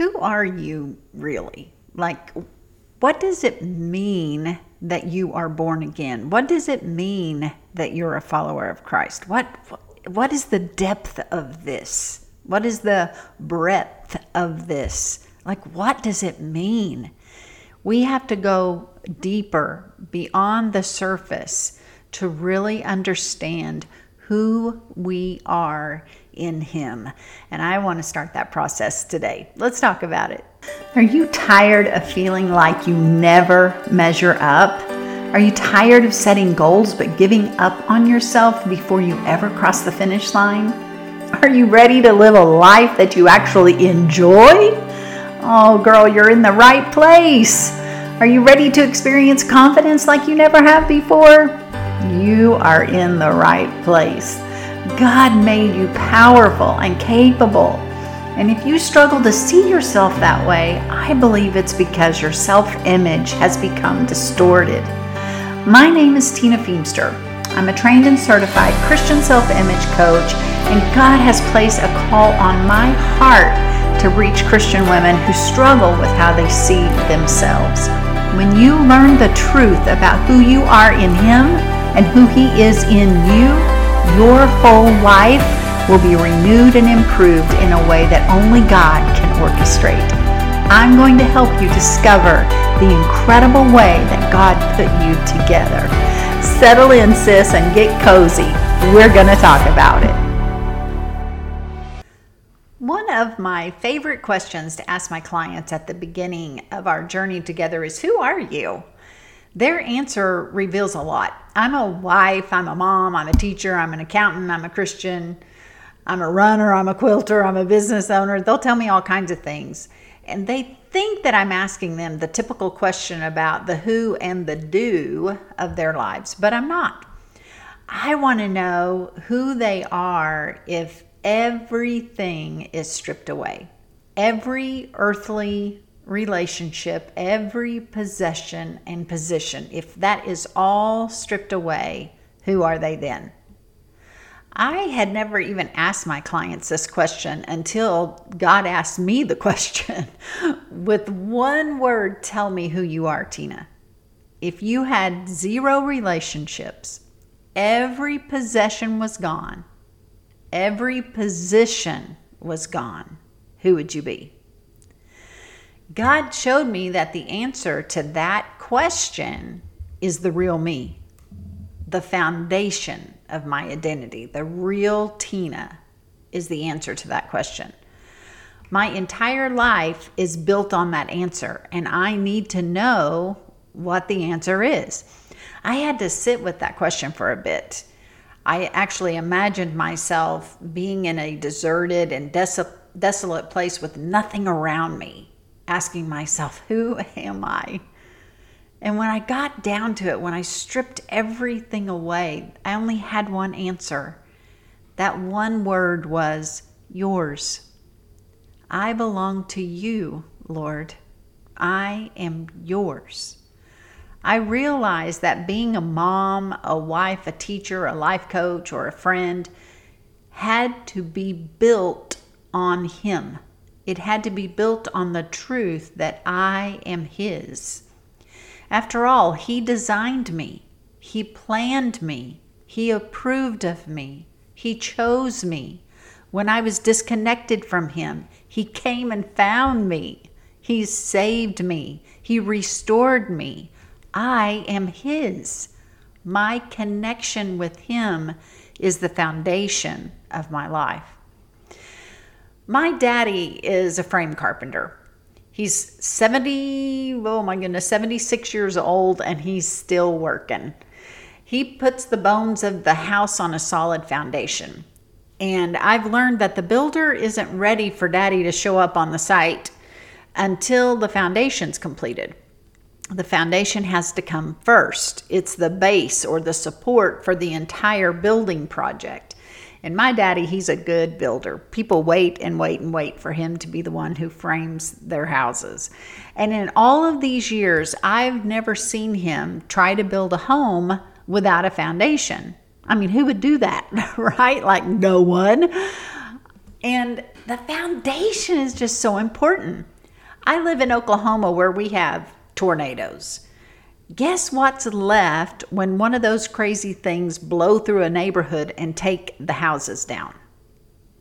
who are you really? Like, what does it mean that you are born again? What does it mean that you're a follower of Christ? What what is the depth of this? What is the breadth of this? Like what does it mean? We have to go deeper beyond the surface to really understand who we are in Him. And I want to start that process today. Let's talk about it. Are you tired of feeling like you never measure up? Are you tired of setting goals but giving up on yourself before you ever cross the finish line? Are you ready to live a life that you actually enjoy? Oh, girl, you're in the right place. Are you ready to experience confidence like you never have before? You are in the right place. God made you powerful and capable. And if you struggle to see yourself that way, I believe it's because your self image has become distorted. My name is Tina Feamster. I'm a trained and certified Christian self image coach, and God has placed a call on my heart to reach Christian women who struggle with how they see themselves. When you learn the truth about who you are in Him and who He is in you, your whole life will be renewed and improved in a way that only God can orchestrate. I'm going to help you discover the incredible way that God put you together. Settle in, sis, and get cozy. We're going to talk about it. One of my favorite questions to ask my clients at the beginning of our journey together is Who are you? Their answer reveals a lot. I'm a wife, I'm a mom, I'm a teacher, I'm an accountant, I'm a Christian, I'm a runner, I'm a quilter, I'm a business owner. They'll tell me all kinds of things. And they think that I'm asking them the typical question about the who and the do of their lives, but I'm not. I want to know who they are if everything is stripped away. Every earthly relationship, every possession and position, if that is all stripped away, who are they then? I had never even asked my clients this question until God asked me the question. With one word, tell me who you are, Tina. If you had zero relationships, every possession was gone, every position was gone, who would you be? God showed me that the answer to that question is the real me, the foundation of my identity. The real Tina is the answer to that question. My entire life is built on that answer, and I need to know what the answer is. I had to sit with that question for a bit. I actually imagined myself being in a deserted and desolate place with nothing around me, asking myself, Who am I? And when I got down to it, when I stripped everything away, I only had one answer. That one word was yours. I belong to you, Lord. I am yours. I realized that being a mom, a wife, a teacher, a life coach, or a friend had to be built on Him. It had to be built on the truth that I am His. After all, He designed me, He planned me, He approved of me, He chose me. When I was disconnected from Him, He came and found me. He saved me, He restored me. I am His. My connection with Him is the foundation of my life. My daddy is a frame carpenter. He's 70, oh my goodness, 76 years old, and he's still working. He puts the bones of the house on a solid foundation. And I've learned that the builder isn't ready for daddy to show up on the site until the foundation's completed. The foundation has to come first. It's the base or the support for the entire building project. And my daddy, he's a good builder. People wait and wait and wait for him to be the one who frames their houses. And in all of these years, I've never seen him try to build a home without a foundation. I mean, who would do that, right? Like no one. And the foundation is just so important. I live in Oklahoma where we have tornadoes. Guess what's left when one of those crazy things blow through a neighborhood and take the houses down?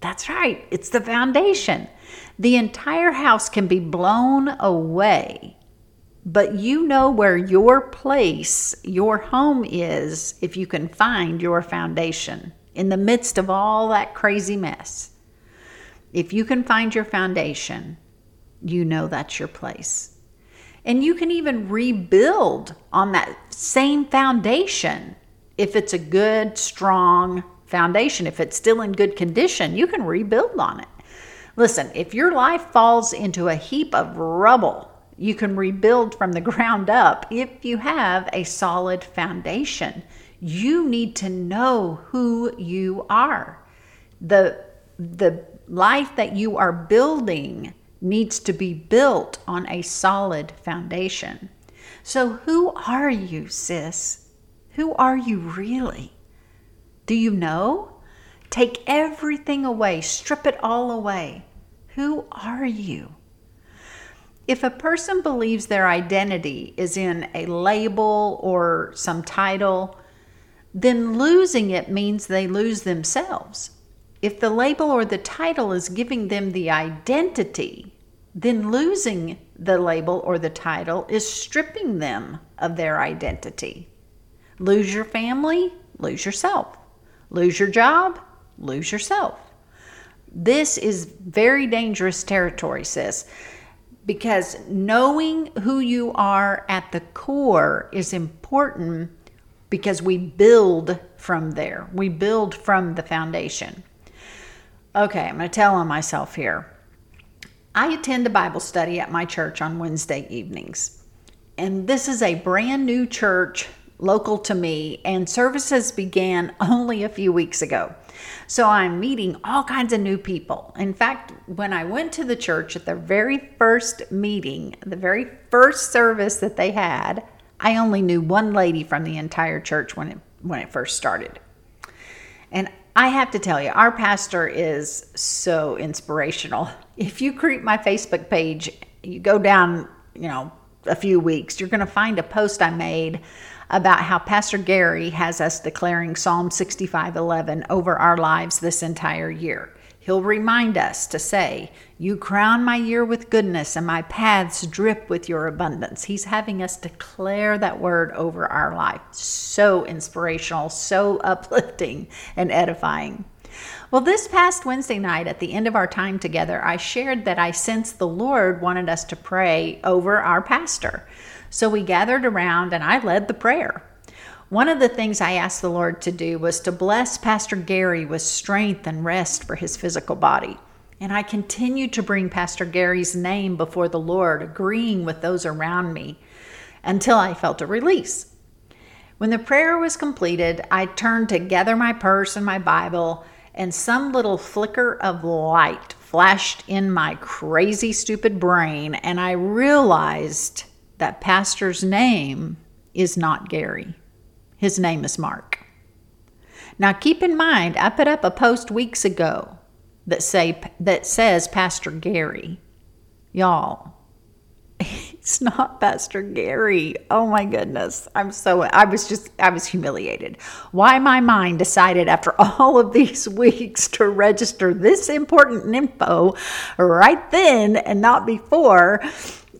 That's right, it's the foundation. The entire house can be blown away, but you know where your place, your home is if you can find your foundation in the midst of all that crazy mess. If you can find your foundation, you know that's your place. And you can even rebuild on that same foundation if it's a good, strong foundation. If it's still in good condition, you can rebuild on it. Listen, if your life falls into a heap of rubble, you can rebuild from the ground up if you have a solid foundation. You need to know who you are. The, the life that you are building needs to be built on a solid foundation. So, who are you, sis? Who are you really? Do you know? Take everything away, strip it all away. Who are you? If a person believes their identity is in a label or some title, then losing it means they lose themselves. If the label or the title is giving them the identity, then losing the label or the title is stripping them of their identity. Lose your family, lose yourself. Lose your job, lose yourself. This is very dangerous territory, sis, because knowing who you are at the core is important because we build from there. We build from the foundation. Okay, I'm going to tell on myself here. I attend a Bible study at my church on Wednesday evenings. And this is a brand new church local to me, and services began only a few weeks ago. So I'm meeting all kinds of new people. In fact, when I went to the church at the very first meeting, the very first service that they had, I only knew one lady from the entire church when it when it first started. And I have to tell you, our pastor is so inspirational. If you creep my Facebook page, you go down, you know, a few weeks, you're going to find a post I made about how Pastor Gary has us declaring Psalm 65:11 over our lives this entire year. He'll remind us to say, You crown my year with goodness, and my paths drip with your abundance. He's having us declare that word over our life. So inspirational, so uplifting, and edifying. Well, this past Wednesday night, at the end of our time together, I shared that I sensed the Lord wanted us to pray over our pastor. So we gathered around and I led the prayer. One of the things I asked the Lord to do was to bless Pastor Gary with strength and rest for his physical body. And I continued to bring Pastor Gary's name before the Lord, agreeing with those around me until I felt a release. When the prayer was completed, I turned to gather my purse and my Bible, and some little flicker of light flashed in my crazy, stupid brain, and I realized that pastor's name is not Gary. His name is Mark. Now keep in mind, I put up a post weeks ago that say that says Pastor Gary. Y'all, it's not Pastor Gary. Oh my goodness. I'm so I was just I was humiliated. Why my mind decided after all of these weeks to register this important info right then and not before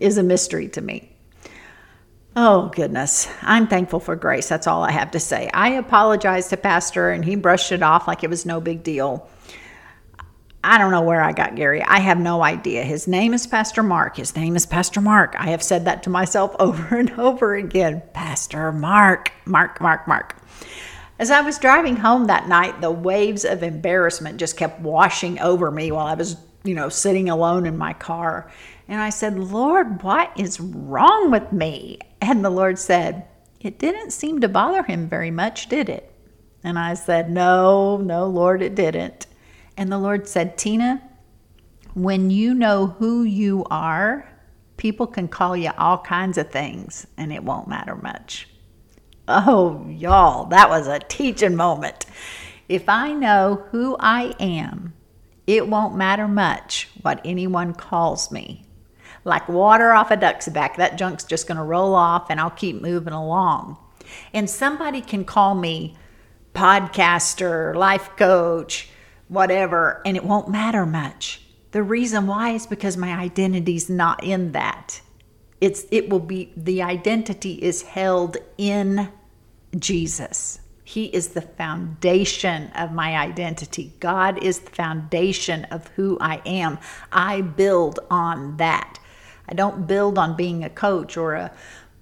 is a mystery to me. Oh, goodness. I'm thankful for grace. That's all I have to say. I apologized to Pastor and he brushed it off like it was no big deal. I don't know where I got Gary. I have no idea. His name is Pastor Mark. His name is Pastor Mark. I have said that to myself over and over again. Pastor Mark, Mark, Mark, Mark. As I was driving home that night, the waves of embarrassment just kept washing over me while I was, you know, sitting alone in my car. And I said, Lord, what is wrong with me? And the Lord said, It didn't seem to bother him very much, did it? And I said, No, no, Lord, it didn't. And the Lord said, Tina, when you know who you are, people can call you all kinds of things and it won't matter much. Oh, y'all, that was a teaching moment. If I know who I am it won't matter much what anyone calls me. Like water off a duck's back, that junk's just going to roll off and I'll keep moving along. And somebody can call me podcaster, life coach, whatever, and it won't matter much. The reason why is because my identity's not in that. It's it will be the identity is held in Jesus. He is the foundation of my identity. God is the foundation of who I am. I build on that. I don't build on being a coach or a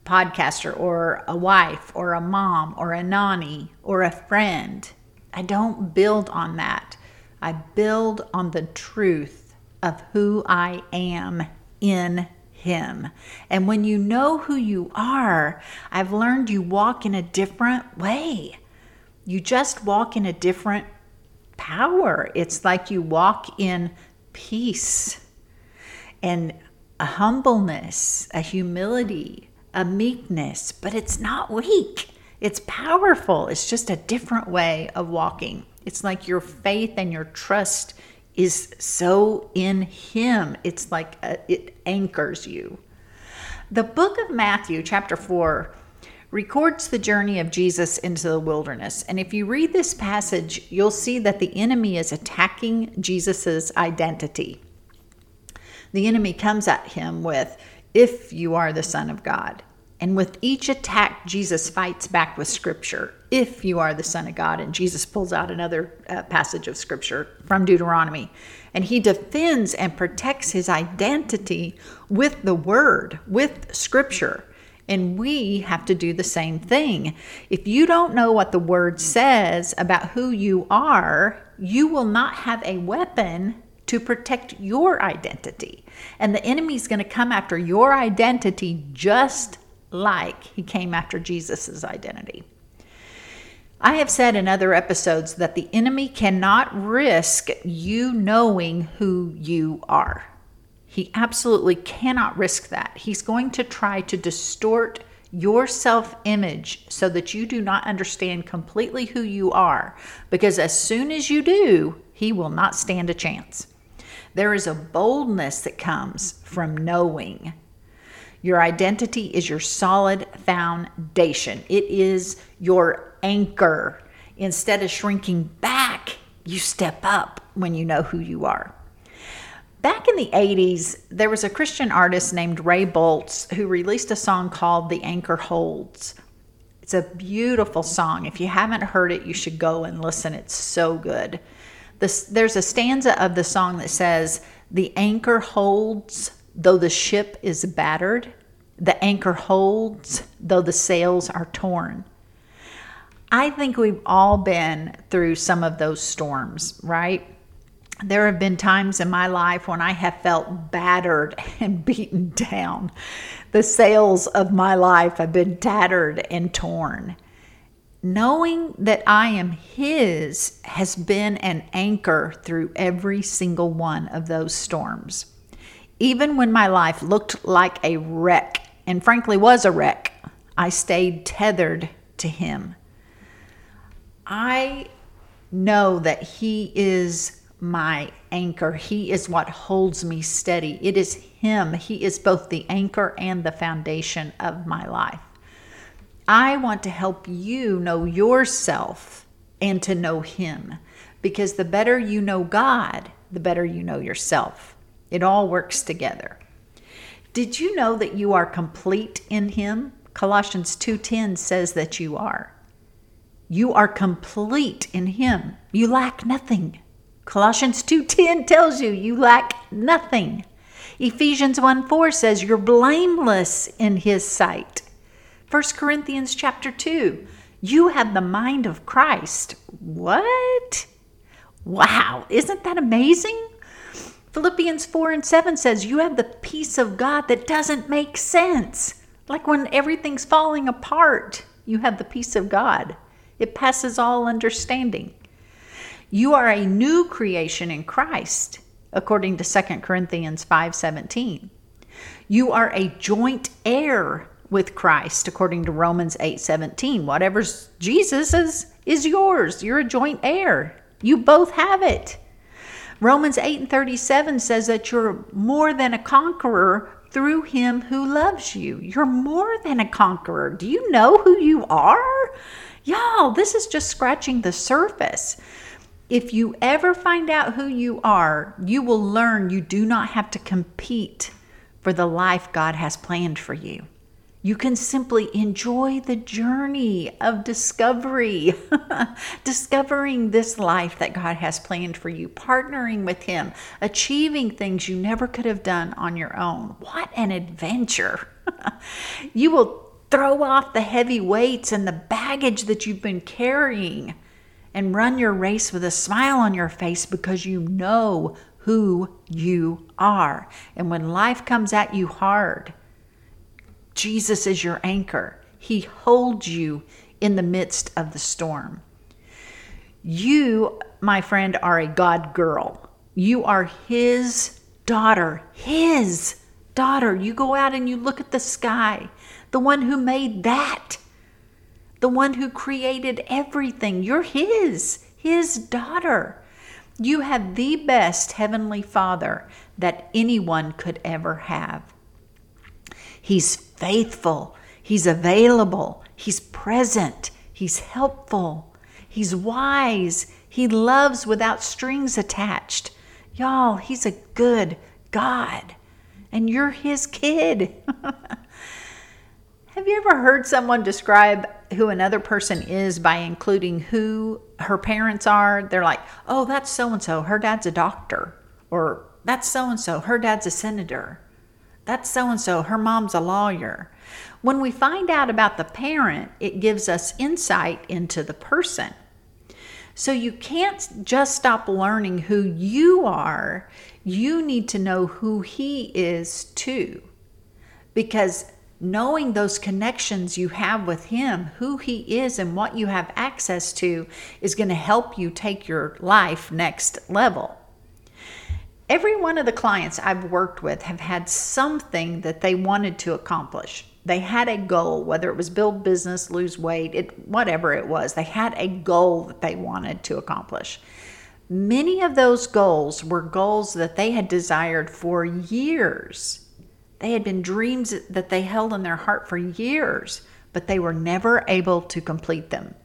podcaster or a wife or a mom or a nanny or a friend. I don't build on that. I build on the truth of who I am in Him. And when you know who you are, I've learned you walk in a different way. You just walk in a different power. It's like you walk in peace and a humbleness, a humility, a meekness, but it's not weak. It's powerful. It's just a different way of walking. It's like your faith and your trust is so in Him. It's like a, it anchors you. The book of Matthew, chapter 4, records the journey of Jesus into the wilderness. And if you read this passage, you'll see that the enemy is attacking Jesus's identity. The enemy comes at him with, If you are the Son of God. And with each attack, Jesus fights back with scripture. If you are the Son of God. And Jesus pulls out another uh, passage of scripture from Deuteronomy. And he defends and protects his identity with the word, with scripture. And we have to do the same thing. If you don't know what the word says about who you are, you will not have a weapon to protect your identity. And the enemy's going to come after your identity just like he came after Jesus' identity. I have said in other episodes that the enemy cannot risk you knowing who you are. He absolutely cannot risk that. He's going to try to distort your self image so that you do not understand completely who you are, because as soon as you do, he will not stand a chance. There is a boldness that comes from knowing your identity is your solid foundation, it is your anchor. Instead of shrinking back, you step up when you know who you are. Back in the 80s, there was a Christian artist named Ray Boltz who released a song called The Anchor Holds. It's a beautiful song. If you haven't heard it, you should go and listen. It's so good. There's a stanza of the song that says, The anchor holds though the ship is battered, the anchor holds, though the sails are torn. I think we've all been through some of those storms, right? There have been times in my life when I have felt battered and beaten down. The sails of my life have been tattered and torn. Knowing that I am His has been an anchor through every single one of those storms. Even when my life looked like a wreck and frankly was a wreck, I stayed tethered to him. I know that he is my anchor. He is what holds me steady. It is him. He is both the anchor and the foundation of my life. I want to help you know yourself and to know him because the better you know God, the better you know yourself. It all works together. Did you know that you are complete in him? Colossians 2:10 says that you are. You are complete in him. You lack nothing. Colossians 2:10 tells you you lack nothing. Ephesians 1:4 says you're blameless in his sight. 1 Corinthians chapter 2, you have the mind of Christ. What? Wow, isn't that amazing? Philippians 4 and 7 says, You have the peace of God that doesn't make sense. Like when everything's falling apart, you have the peace of God. It passes all understanding. You are a new creation in Christ, according to 2 Corinthians 5:17. You are a joint heir with Christ, according to Romans 8:17. Whatever's Jesus is, is yours. You're a joint heir. You both have it. Romans 8 and 37 says that you're more than a conqueror through him who loves you. You're more than a conqueror. Do you know who you are? Y'all, this is just scratching the surface. If you ever find out who you are, you will learn you do not have to compete for the life God has planned for you. You can simply enjoy the journey of discovery, discovering this life that God has planned for you, partnering with Him, achieving things you never could have done on your own. What an adventure! you will throw off the heavy weights and the baggage that you've been carrying and run your race with a smile on your face because you know who you are. And when life comes at you hard, Jesus is your anchor. He holds you in the midst of the storm. You, my friend, are a God girl. You are His daughter. His daughter. You go out and you look at the sky, the one who made that, the one who created everything. You're His, His daughter. You have the best Heavenly Father that anyone could ever have. He's faithful, He's available, He's present, He's helpful, He's wise, He loves without strings attached. Y'all, He's a good God, and you're His kid. Have you ever heard someone describe who another person is by including who her parents are? They're like, oh, that's so and so, her dad's a doctor. Or that's so and so, her dad's a senator. That's so and so, her mom's a lawyer. When we find out about the parent, it gives us insight into the person. So you can't just stop learning who you are, you need to know who he is too. Because knowing those connections you have with him, who he is, and what you have access to, is going to help you take your life next level. Every one of the clients I've worked with have had something that they wanted to accomplish. They had a goal, whether it was build business, lose weight, it, whatever it was. They had a goal that they wanted to accomplish. Many of those goals were goals that they had desired for years. They had been dreams that they held in their heart for years, but they were never able to complete them.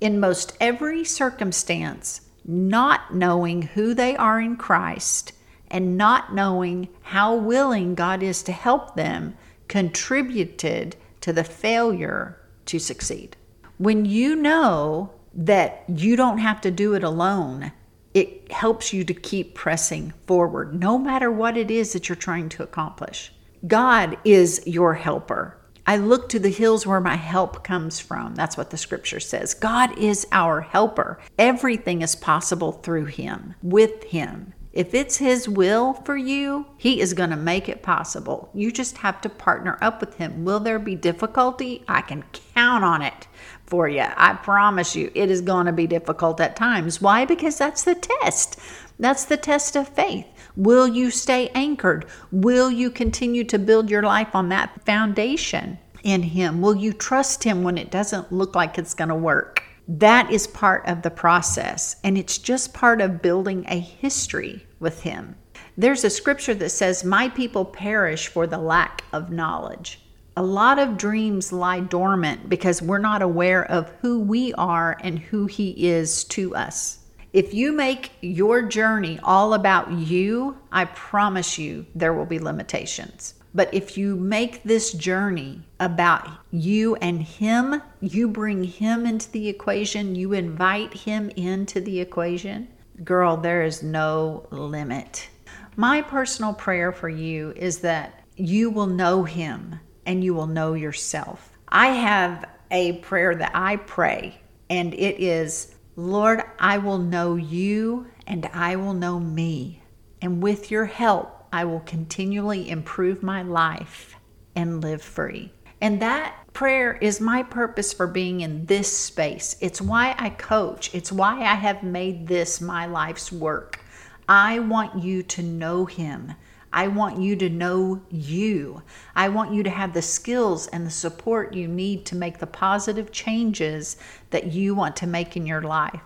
In most every circumstance, not knowing who they are in Christ and not knowing how willing God is to help them contributed to the failure to succeed. When you know that you don't have to do it alone, it helps you to keep pressing forward, no matter what it is that you're trying to accomplish. God is your helper. I look to the hills where my help comes from. That's what the scripture says. God is our helper. Everything is possible through Him, with Him. If it's His will for you, He is going to make it possible. You just have to partner up with Him. Will there be difficulty? I can count on it for you. I promise you, it is going to be difficult at times. Why? Because that's the test. That's the test of faith. Will you stay anchored? Will you continue to build your life on that foundation in Him? Will you trust Him when it doesn't look like it's going to work? That is part of the process, and it's just part of building a history with Him. There's a scripture that says, My people perish for the lack of knowledge. A lot of dreams lie dormant because we're not aware of who we are and who He is to us. If you make your journey all about you, I promise you there will be limitations. But if you make this journey about you and Him, you bring Him into the equation, you invite Him into the equation, girl, there is no limit. My personal prayer for you is that you will know Him and you will know yourself. I have a prayer that I pray, and it is Lord, I will know you and I will know me. And with your help, I will continually improve my life and live free. And that prayer is my purpose for being in this space. It's why I coach, it's why I have made this my life's work. I want you to know Him. I want you to know you. I want you to have the skills and the support you need to make the positive changes that you want to make in your life.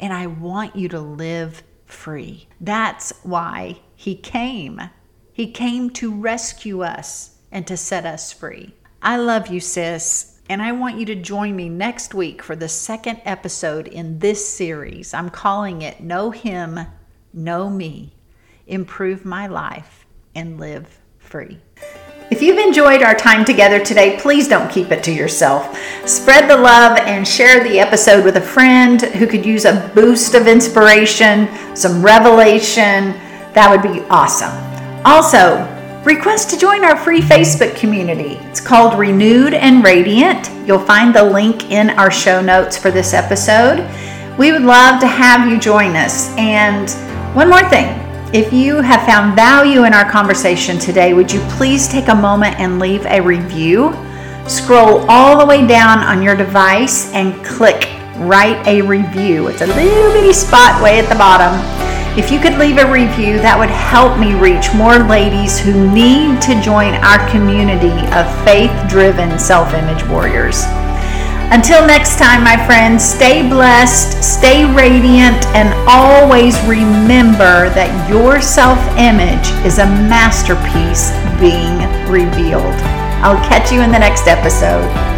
And I want you to live free. That's why he came. He came to rescue us and to set us free. I love you, sis, and I want you to join me next week for the second episode in this series. I'm calling it Know Him, Know Me, Improve My Life, and Live Free. If you've enjoyed our time together today, please don't keep it to yourself. Spread the love and share the episode with a friend who could use a boost of inspiration, some revelation. That would be awesome. Also, request to join our free Facebook community. It's called Renewed and Radiant. You'll find the link in our show notes for this episode. We would love to have you join us. And one more thing if you have found value in our conversation today, would you please take a moment and leave a review? Scroll all the way down on your device and click Write a Review. It's a little bitty spot way at the bottom. If you could leave a review, that would help me reach more ladies who need to join our community of faith driven self image warriors. Until next time, my friends, stay blessed, stay radiant, and always remember that your self image is a masterpiece being revealed. I'll catch you in the next episode.